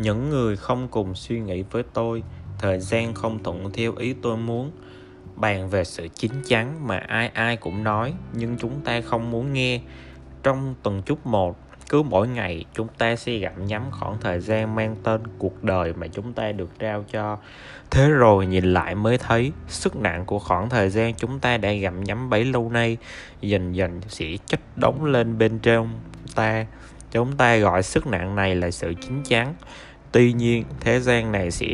những người không cùng suy nghĩ với tôi, thời gian không thuận theo ý tôi muốn, bàn về sự chín chắn mà ai ai cũng nói, nhưng chúng ta không muốn nghe. Trong tuần chút một, cứ mỗi ngày chúng ta sẽ gặm nhắm khoảng thời gian mang tên cuộc đời mà chúng ta được trao cho. Thế rồi nhìn lại mới thấy, sức nặng của khoảng thời gian chúng ta đã gặm nhắm bấy lâu nay, dần dần sẽ chất đóng lên bên trong ta. Chúng ta gọi sức nặng này là sự chín chắn tuy nhiên, thế gian này sẽ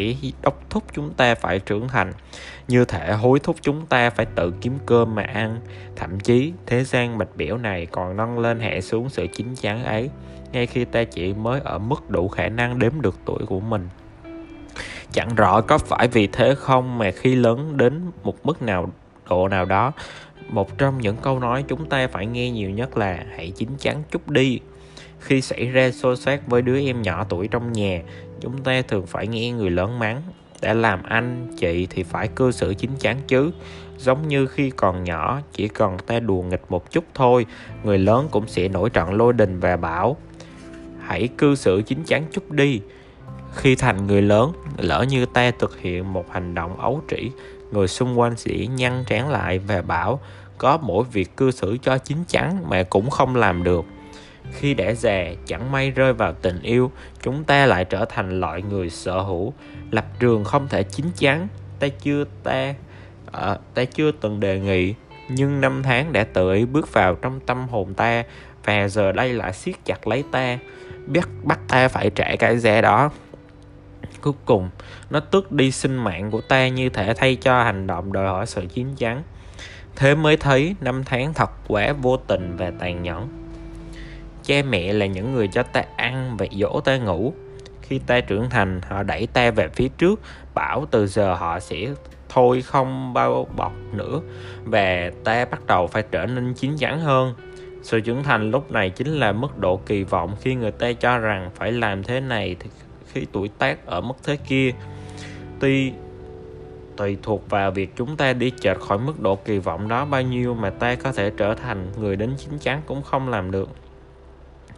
đốc thúc chúng ta phải trưởng thành. Như thể hối thúc chúng ta phải tự kiếm cơm mà ăn. Thậm chí, thế gian bạch biểu này còn nâng lên hạ xuống sự chín chắn ấy, ngay khi ta chỉ mới ở mức đủ khả năng đếm được tuổi của mình. Chẳng rõ có phải vì thế không mà khi lớn đến một mức nào độ nào đó, một trong những câu nói chúng ta phải nghe nhiều nhất là hãy chín chắn chút đi. Khi xảy ra xô xát với đứa em nhỏ tuổi trong nhà chúng ta thường phải nghe người lớn mắng, đã làm anh, chị thì phải cư xử chín chắn chứ. Giống như khi còn nhỏ, chỉ cần ta đùa nghịch một chút thôi, người lớn cũng sẽ nổi trận lôi đình và bảo hãy cư xử chín chắn chút đi. Khi thành người lớn, lỡ như ta thực hiện một hành động ấu trĩ, người xung quanh sẽ nhăn trán lại và bảo, có mỗi việc cư xử cho chín chắn mà cũng không làm được khi đã già chẳng may rơi vào tình yêu chúng ta lại trở thành loại người sở hữu. Lập trường không thể chín chắn ta chưa ta à, ta chưa từng đề nghị. Nhưng năm tháng đã tự ý bước vào trong tâm hồn ta và giờ đây lại siết chặt lấy ta. Biết bắt ta phải trả cái giá đó. Cuối cùng nó tước đi sinh mạng của ta như thể thay cho hành động đòi hỏi sự chín chắn. Thế mới thấy năm tháng thật quá vô tình và tàn nhẫn cha mẹ là những người cho ta ăn và dỗ ta ngủ. Khi ta trưởng thành, họ đẩy ta về phía trước, bảo từ giờ họ sẽ thôi không bao bọc nữa và ta bắt đầu phải trở nên chín chắn hơn. Sự trưởng thành lúc này chính là mức độ kỳ vọng khi người ta cho rằng phải làm thế này thì khi tuổi tác ở mức thế kia. Tuy tùy thuộc vào việc chúng ta đi chệch khỏi mức độ kỳ vọng đó, bao nhiêu mà ta có thể trở thành người đến chín chắn cũng không làm được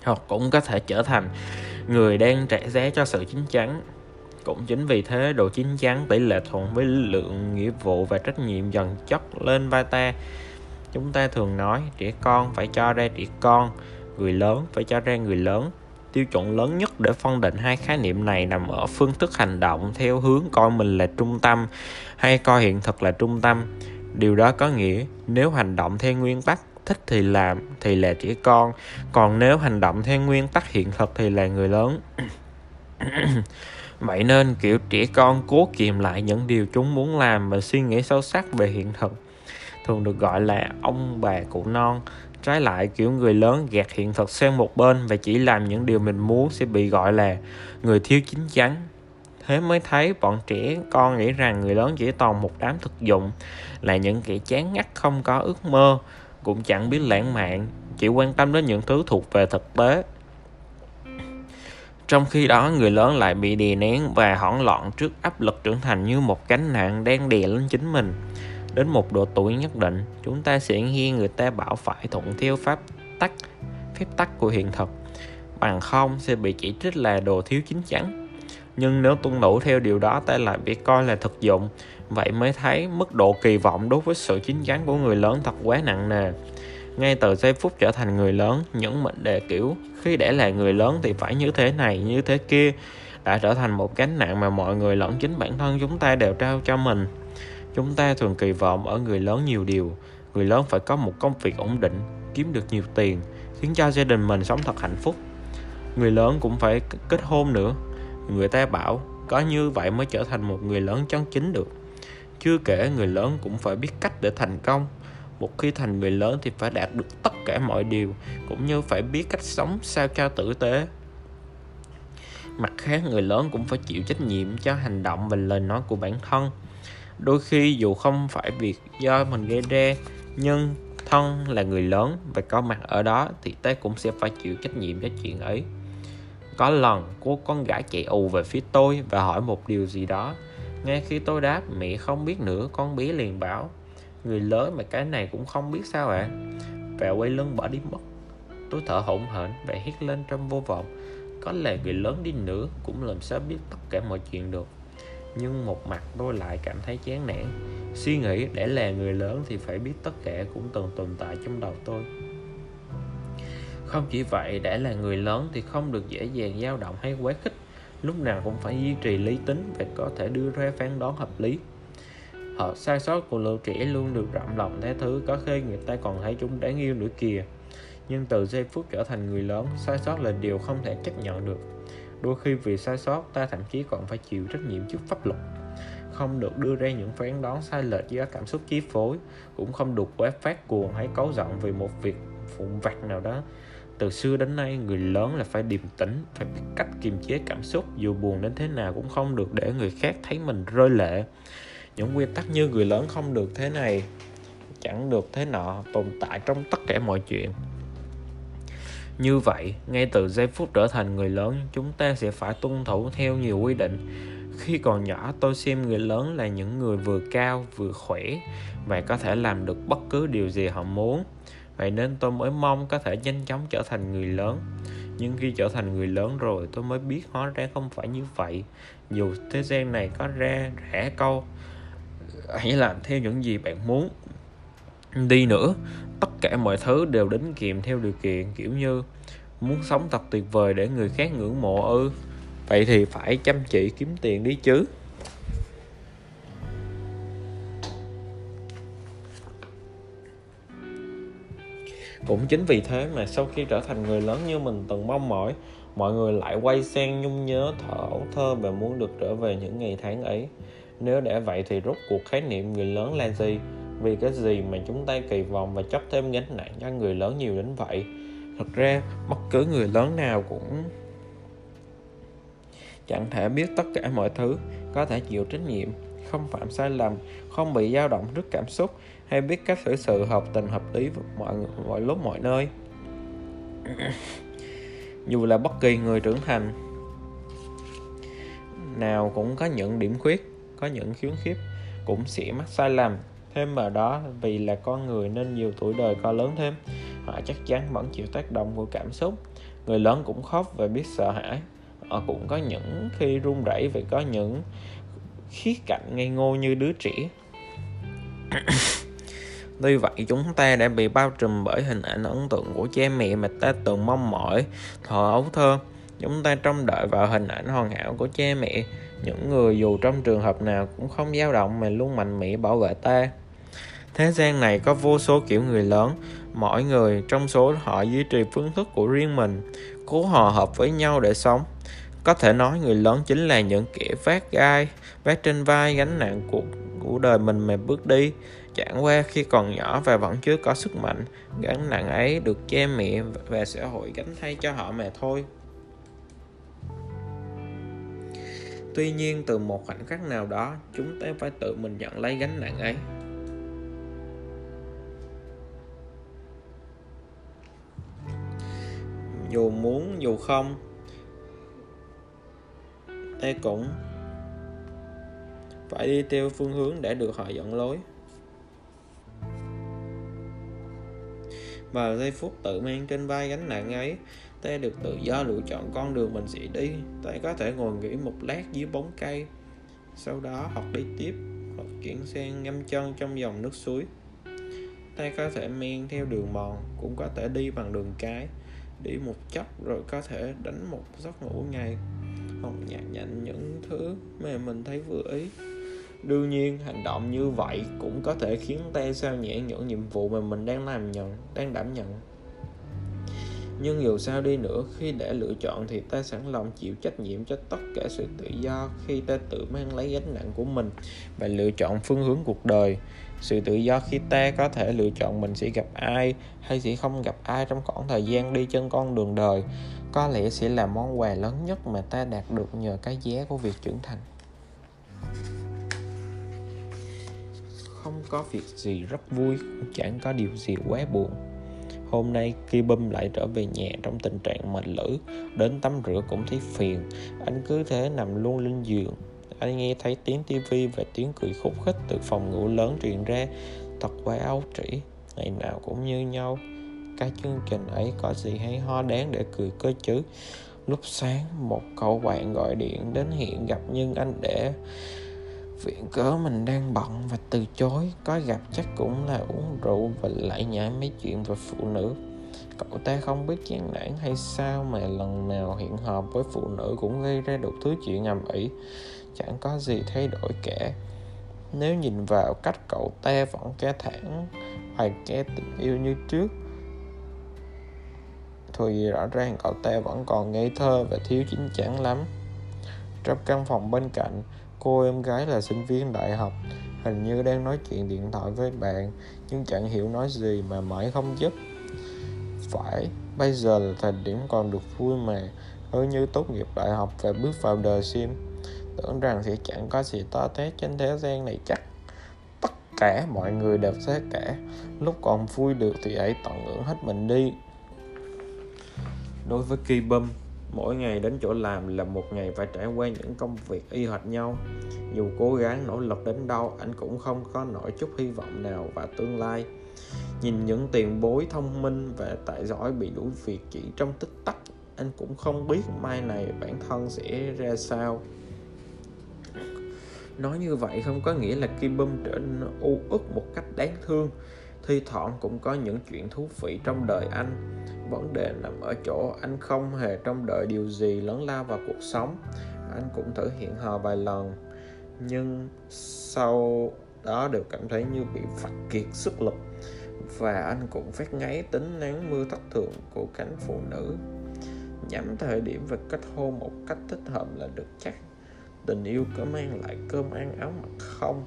hoặc cũng có thể trở thành người đang trả giá cho sự chín chắn. Cũng chính vì thế, độ chín chắn tỷ lệ thuận với lượng nghĩa vụ và trách nhiệm dần chất lên vai ta. Chúng ta thường nói, trẻ con phải cho ra trẻ con, người lớn phải cho ra người lớn. Tiêu chuẩn lớn nhất để phân định hai khái niệm này nằm ở phương thức hành động theo hướng coi mình là trung tâm hay coi hiện thực là trung tâm. Điều đó có nghĩa nếu hành động theo nguyên tắc thích thì làm, thì là trẻ con. Còn nếu hành động theo nguyên tắc hiện thực thì là người lớn. Vậy nên, kiểu, trẻ con cố kìm lại những điều chúng muốn làm và suy nghĩ sâu sắc về hiện thực. Thường được gọi là ông bà cụ non. Trái lại, kiểu, người lớn gạt hiện thực sang một bên và chỉ làm những điều mình muốn sẽ bị gọi là người thiếu chính chắn. Thế mới thấy bọn trẻ con nghĩ rằng người lớn chỉ toàn một đám thực dụng, là những kẻ chán ngắt không có ước mơ cũng chẳng biết lãng mạn, chỉ quan tâm đến những thứ thuộc về thực tế. Trong khi đó, người lớn lại bị đè nén và hoảng loạn trước áp lực trưởng thành như một gánh nặng đang đè lên chính mình. Đến một độ tuổi nhất định, chúng ta sẽ nghe người ta bảo phải thuận theo pháp tắc, phép tắc của hiện thực. Bằng không sẽ bị chỉ trích là đồ thiếu chính chắn. Nhưng nếu tuân thủ theo điều đó, ta lại bị coi là thực dụng vậy mới thấy mức độ kỳ vọng đối với sự chín chắn của người lớn thật quá nặng nề. Ngay từ giây phút trở thành người lớn, những mệnh đề kiểu khi để là người lớn thì phải như thế này, như thế kia đã trở thành một gánh nặng mà mọi người lẫn chính bản thân chúng ta đều trao cho mình. Chúng ta thường kỳ vọng ở người lớn nhiều điều. Người lớn phải có một công việc ổn định, kiếm được nhiều tiền, khiến cho gia đình mình sống thật hạnh phúc. Người lớn cũng phải kết hôn nữa. Người ta bảo, có như vậy mới trở thành một người lớn chân chính được chưa kể người lớn cũng phải biết cách để thành công. Một khi thành người lớn thì phải đạt được tất cả mọi điều, cũng như phải biết cách sống sao cho tử tế. Mặt khác, người lớn cũng phải chịu trách nhiệm cho hành động và lời nói của bản thân. Đôi khi dù không phải việc do mình gây ra, nhưng thân là người lớn và có mặt ở đó thì ta cũng sẽ phải chịu trách nhiệm cho chuyện ấy. Có lần, cô con gái chạy ù về phía tôi và hỏi một điều gì đó ngay khi tôi đáp, mẹ không biết nữa, con bé liền bảo, người lớn mà cái này cũng không biết sao ạ. À? và quay lưng bỏ đi mất. Tôi thở hổn hển và hét lên trong vô vọng. Có lẽ người lớn đi nữa cũng làm sao biết tất cả mọi chuyện được. Nhưng một mặt tôi lại cảm thấy chán nản. Suy nghĩ, để là người lớn thì phải biết tất cả cũng từng tồn tại trong đầu tôi. Không chỉ vậy, để là người lớn thì không được dễ dàng dao động hay quá khích lúc nào cũng phải duy trì lý tính và có thể đưa ra phán đoán hợp lý. Họ sai sót của lũ trẻ luôn được rộng lòng tha thứ, có khi người ta còn thấy chúng đáng yêu nữa kìa. Nhưng từ giây phút trở thành người lớn, sai sót là điều không thể chấp nhận được. Đôi khi vì sai sót, ta thậm chí còn phải chịu trách nhiệm trước pháp luật. Không được đưa ra những phán đoán sai lệch do cảm xúc chi phối, cũng không được quá phát cuồng hay cấu giận vì một việc vụn vặt nào đó từ xưa đến nay, người lớn là phải điềm tĩnh, phải biết cách kiềm chế cảm xúc, dù buồn đến thế nào cũng không được để người khác thấy mình rơi lệ. Những quy tắc như người lớn không được thế này, chẳng được thế nọ tồn tại trong tất cả mọi chuyện. Như vậy, ngay từ giây phút trở thành người lớn, chúng ta sẽ phải tuân thủ theo nhiều quy định. Khi còn nhỏ, tôi xem người lớn là những người vừa cao, vừa khỏe và có thể làm được bất cứ điều gì họ muốn vậy nên tôi mới mong có thể nhanh chóng trở thành người lớn. Nhưng khi trở thành người lớn rồi, tôi mới biết hóa ra không phải như vậy. Dù thế gian này có ra rẻ câu, hãy làm theo những gì bạn muốn đi nữa. Tất cả mọi thứ đều đính kèm theo điều kiện, kiểu như muốn sống thật tuyệt vời để người khác ngưỡng mộ ư. Vậy thì phải chăm chỉ kiếm tiền đi chứ. Cũng chính vì thế mà sau khi trở thành người lớn như mình từng mong mỏi, mọi người lại quay sang nhung nhớ thở thơ và muốn được trở về những ngày tháng ấy. Nếu để vậy thì rốt cuộc khái niệm người lớn là gì? Vì cái gì mà chúng ta kỳ vọng và chấp thêm gánh nặng cho người lớn nhiều đến vậy? Thật ra, bất cứ người lớn nào cũng chẳng thể biết tất cả mọi thứ, có thể chịu trách nhiệm, không phạm sai lầm, không bị dao động trước cảm xúc hay biết cách xử sự hợp tình hợp lý mọi mọi lúc mọi nơi. Dù là bất kỳ người trưởng thành, nào cũng có những điểm khuyết, có những khiếm khuyết, cũng sẽ mắc sai lầm. Thêm vào đó, vì là con người nên nhiều tuổi đời co lớn thêm, họ chắc chắn vẫn chịu tác động của cảm xúc. Người lớn cũng khóc và biết sợ hãi. Họ cũng có những khi run rẩy và có những khía cạnh ngây ngô như đứa trẻ. Tuy vậy chúng ta đã bị bao trùm bởi hình ảnh ấn tượng của cha mẹ mà ta từng mong mỏi thọ ấu thơ. Chúng ta trông đợi vào hình ảnh hoàn hảo của cha mẹ, những người dù trong trường hợp nào cũng không dao động mà luôn mạnh mẽ bảo vệ ta. Thế gian này có vô số kiểu người lớn, mỗi người trong số họ duy trì phương thức của riêng mình, cố hòa hợp với nhau để sống. Có thể nói người lớn chính là những kẻ vác gai, vác trên vai gánh nặng của, của đời mình mà bước đi. Chẳng qua khi còn nhỏ và vẫn chưa có sức mạnh, gánh nặng ấy được cha mẹ và xã hội gánh thay cho họ mà thôi. Tuy nhiên từ một khoảnh khắc nào đó, chúng ta phải tự mình nhận lấy gánh nặng ấy. Dù muốn dù không, ta cũng phải đi theo phương hướng để được họ dẫn lối. Và giây phút tự mang trên vai gánh nặng ấy, ta được tự do lựa chọn con đường mình sẽ đi. Ta có thể ngồi nghỉ một lát dưới bóng cây, sau đó hoặc đi tiếp, hoặc chuyển sang ngâm chân trong dòng nước suối. Ta có thể men theo đường mòn, cũng có thể đi bằng đường cái, đi một chốc rồi có thể đánh một giấc ngủ ngày, hoặc nhặt nhạnh những thứ mà mình thấy vừa ý đương nhiên, hành động như vậy cũng có thể khiến ta sao nhãn những nhiệm vụ mà mình đang làm nhận, đang đảm nhận. Nhưng dù sao đi nữa, khi đã lựa chọn thì ta sẵn lòng chịu trách nhiệm cho tất cả sự tự do khi ta tự mang lấy gánh nặng của mình và lựa chọn phương hướng cuộc đời. Sự tự do khi ta có thể lựa chọn mình sẽ gặp ai hay sẽ không gặp ai trong khoảng thời gian đi trên con đường đời, có lẽ sẽ là món quà lớn nhất mà ta đạt được nhờ cái giá của việc trưởng thành. Không có việc gì rất vui, cũng chẳng có điều gì quá buồn. Hôm nay khi bum lại trở về nhà trong tình trạng mệt lử, đến tắm rửa cũng thấy phiền. Anh cứ thế nằm luôn lên giường. Anh nghe thấy tiếng tivi và tiếng cười khúc khích từ phòng ngủ lớn truyền ra. Thật quá áo trĩ, ngày nào cũng như nhau. Cái chương trình ấy có gì hay ho đáng để cười cơ chứ? Lúc sáng, một cậu bạn gọi điện đến hiện gặp nhưng anh để viện cớ mình đang bận và từ chối, có gặp chắc cũng là uống rượu và lại nhảy mấy chuyện về phụ nữ. Cậu ta không biết chán nản hay sao mà lần nào hiện họp với phụ nữ cũng gây ra đủ thứ chuyện ngầm ĩ. Chẳng có gì thay đổi cả. Nếu nhìn vào cách cậu ta vẫn ca thẳng hoài ca tình yêu như trước, thì rõ ràng cậu ta vẫn còn ngây thơ và thiếu chín chắn lắm. Trong căn phòng bên cạnh cô em gái là sinh viên đại học, hình như đang nói chuyện điện thoại với bạn, nhưng chẳng hiểu nói gì mà mãi không giúp phải, bây giờ là thời điểm còn được vui mà hơn như tốt nghiệp đại học và bước vào đời sim tưởng rằng sẽ chẳng có gì to tát trên thế gian này chắc. Tất cả mọi người đều thế cả, lúc còn vui được thì hãy tận hưởng hết mình đi. Đối với kỳ Bum mỗi ngày đến chỗ làm là một ngày phải trải qua những công việc y hệt nhau. Dù cố gắng nỗ lực đến đâu, anh cũng không có nổi chút hy vọng nào và tương lai. Nhìn những tiền bối thông minh và tài giỏi bị đuổi việc chỉ trong tích tắc, anh cũng không biết mai này bản thân sẽ ra sao. Nói như vậy không có nghĩa là Kim Bum trở nên u uất một cách đáng thương. Thi thoảng cũng có những chuyện thú vị trong đời anh vấn đề nằm ở chỗ anh không hề trông đợi điều gì lớn lao vào cuộc sống. Anh cũng thử hiện hò vài lần, nhưng sau đó đều cảm thấy như bị vặt kiệt sức lực. Và anh cũng phát ngáy tính nắng mưa thất thường của cánh phụ nữ. Nhắm thời điểm và kết hôn một cách thích hợp là được chắc. Tình yêu có mang lại cơm ăn áo mặc không?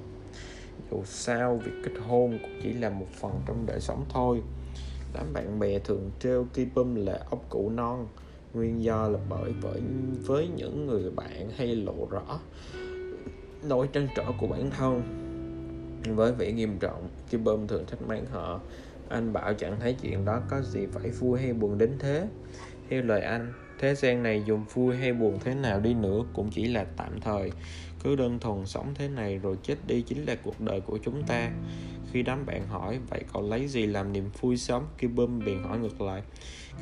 Dù sao, việc kết hôn cũng chỉ là một phần trong đời sống thôi đám bạn bè thường trêu Kipum là ốc cụ non. Nguyên do là bởi với với những người bạn hay lộ rõ nỗi trăn trở của bản thân. Với vẻ nghiêm trọng Kipum thường trách mắng họ. Anh bảo chẳng thấy chuyện đó có gì phải vui hay buồn đến thế. Theo lời anh, thế gian này dùng vui hay buồn thế nào đi nữa cũng chỉ là tạm thời. Cứ đơn thuần sống thế này rồi chết đi chính là cuộc đời của chúng ta khi đám bạn hỏi, vậy cậu lấy gì làm niềm vui sống Kibum bèn hỏi ngược lại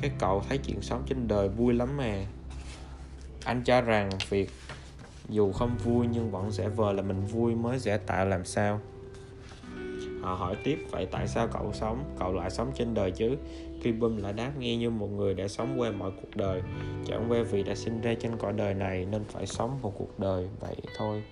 cái cậu thấy chuyện sống trên đời vui lắm mà. Anh cho rằng việc dù không vui nhưng vẫn sẽ vờ là mình vui mới dễ tạo làm sao. Họ hỏi tiếp, vậy tại sao cậu sống, cậu lại sống trên đời chứ? Kibum lại đáp, nghe như một người đã sống qua mọi cuộc đời, chẳng qua vì đã sinh ra trên cõi đời này nên phải sống một cuộc đời vậy thôi.